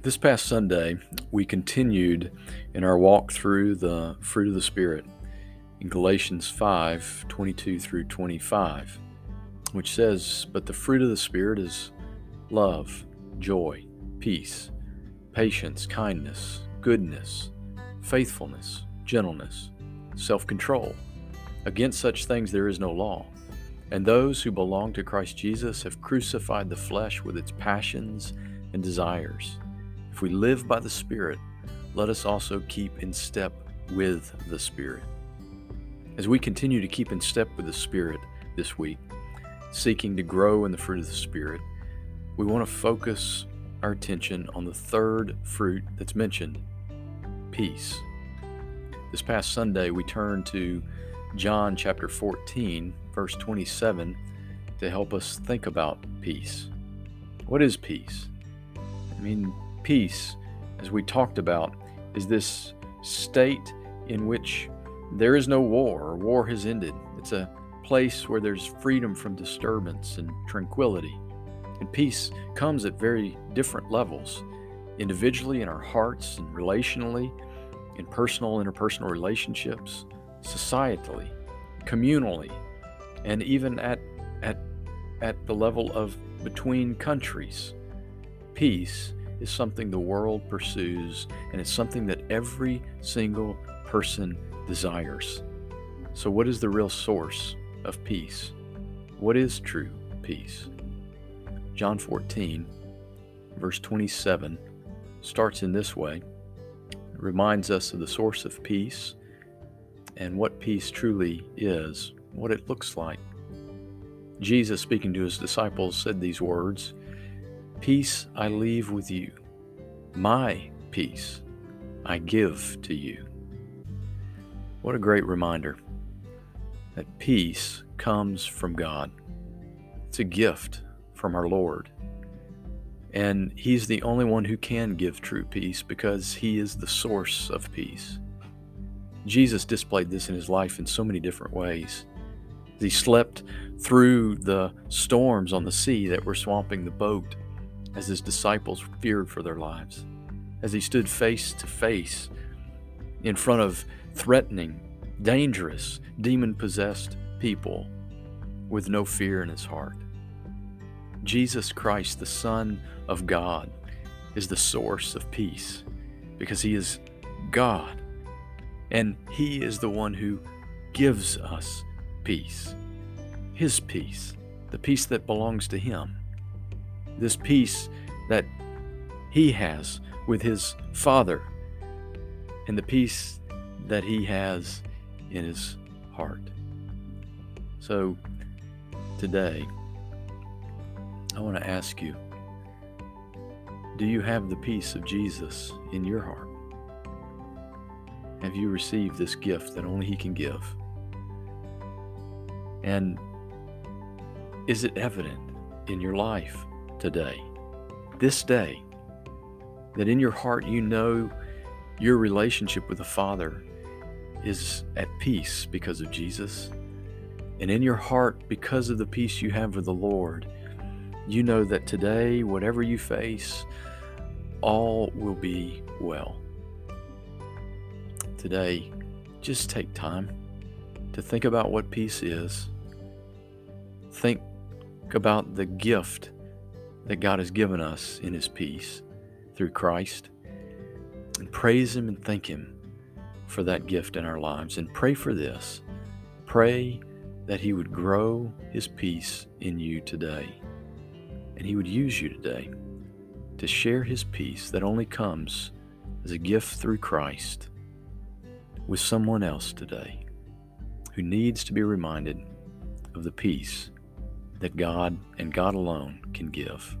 This past Sunday, we continued in our walk through the fruit of the Spirit in Galatians 5 22 through 25, which says, But the fruit of the Spirit is love, joy, peace, patience, kindness, goodness, faithfulness, gentleness, self control. Against such things there is no law. And those who belong to Christ Jesus have crucified the flesh with its passions and desires. If we live by the Spirit, let us also keep in step with the Spirit. As we continue to keep in step with the Spirit this week, seeking to grow in the fruit of the Spirit, we want to focus our attention on the third fruit that's mentioned peace. This past Sunday, we turned to John chapter 14, verse 27, to help us think about peace. What is peace? I mean, peace, as we talked about, is this state in which there is no war or war has ended. It's a place where there's freedom from disturbance and tranquility. And peace comes at very different levels individually in our hearts and relationally, in personal, interpersonal relationships, societally, communally, and even at, at, at the level of between countries. Peace is something the world pursues, and it's something that every single person desires. So, what is the real source of peace? What is true peace? John 14, verse 27, starts in this way. It reminds us of the source of peace and what peace truly is, what it looks like. Jesus, speaking to his disciples, said these words Peace I leave with you, my peace I give to you. What a great reminder that peace comes from God. It's a gift from our Lord. And He's the only one who can give true peace because He is the source of peace. Jesus displayed this in His life in so many different ways. He slept through the storms on the sea that were swamping the boat as his disciples feared for their lives, as he stood face to face in front of threatening, dangerous, demon possessed people with no fear in his heart. Jesus Christ, the Son of God, is the source of peace because he is God and he is the one who gives us peace. His peace, the peace that belongs to him this peace that he has with his Father and the peace that he has in his heart. So today, I want to ask you do you have the peace of Jesus in your heart? Have you received this gift that only He can give? And is it evident in your life? Today, this day, that in your heart you know your relationship with the Father is at peace because of Jesus. And in your heart, because of the peace you have with the Lord, you know that today, whatever you face, all will be well. Today, just take time to think about what peace is. Think about the gift that God has given us in His peace through Christ. And praise Him and thank Him for that gift in our lives. And pray for this. Pray that He would grow His peace in you today. And He would use you today to share His peace that only comes as a gift through Christ with someone else today who needs to be reminded of the peace that God and God alone can give.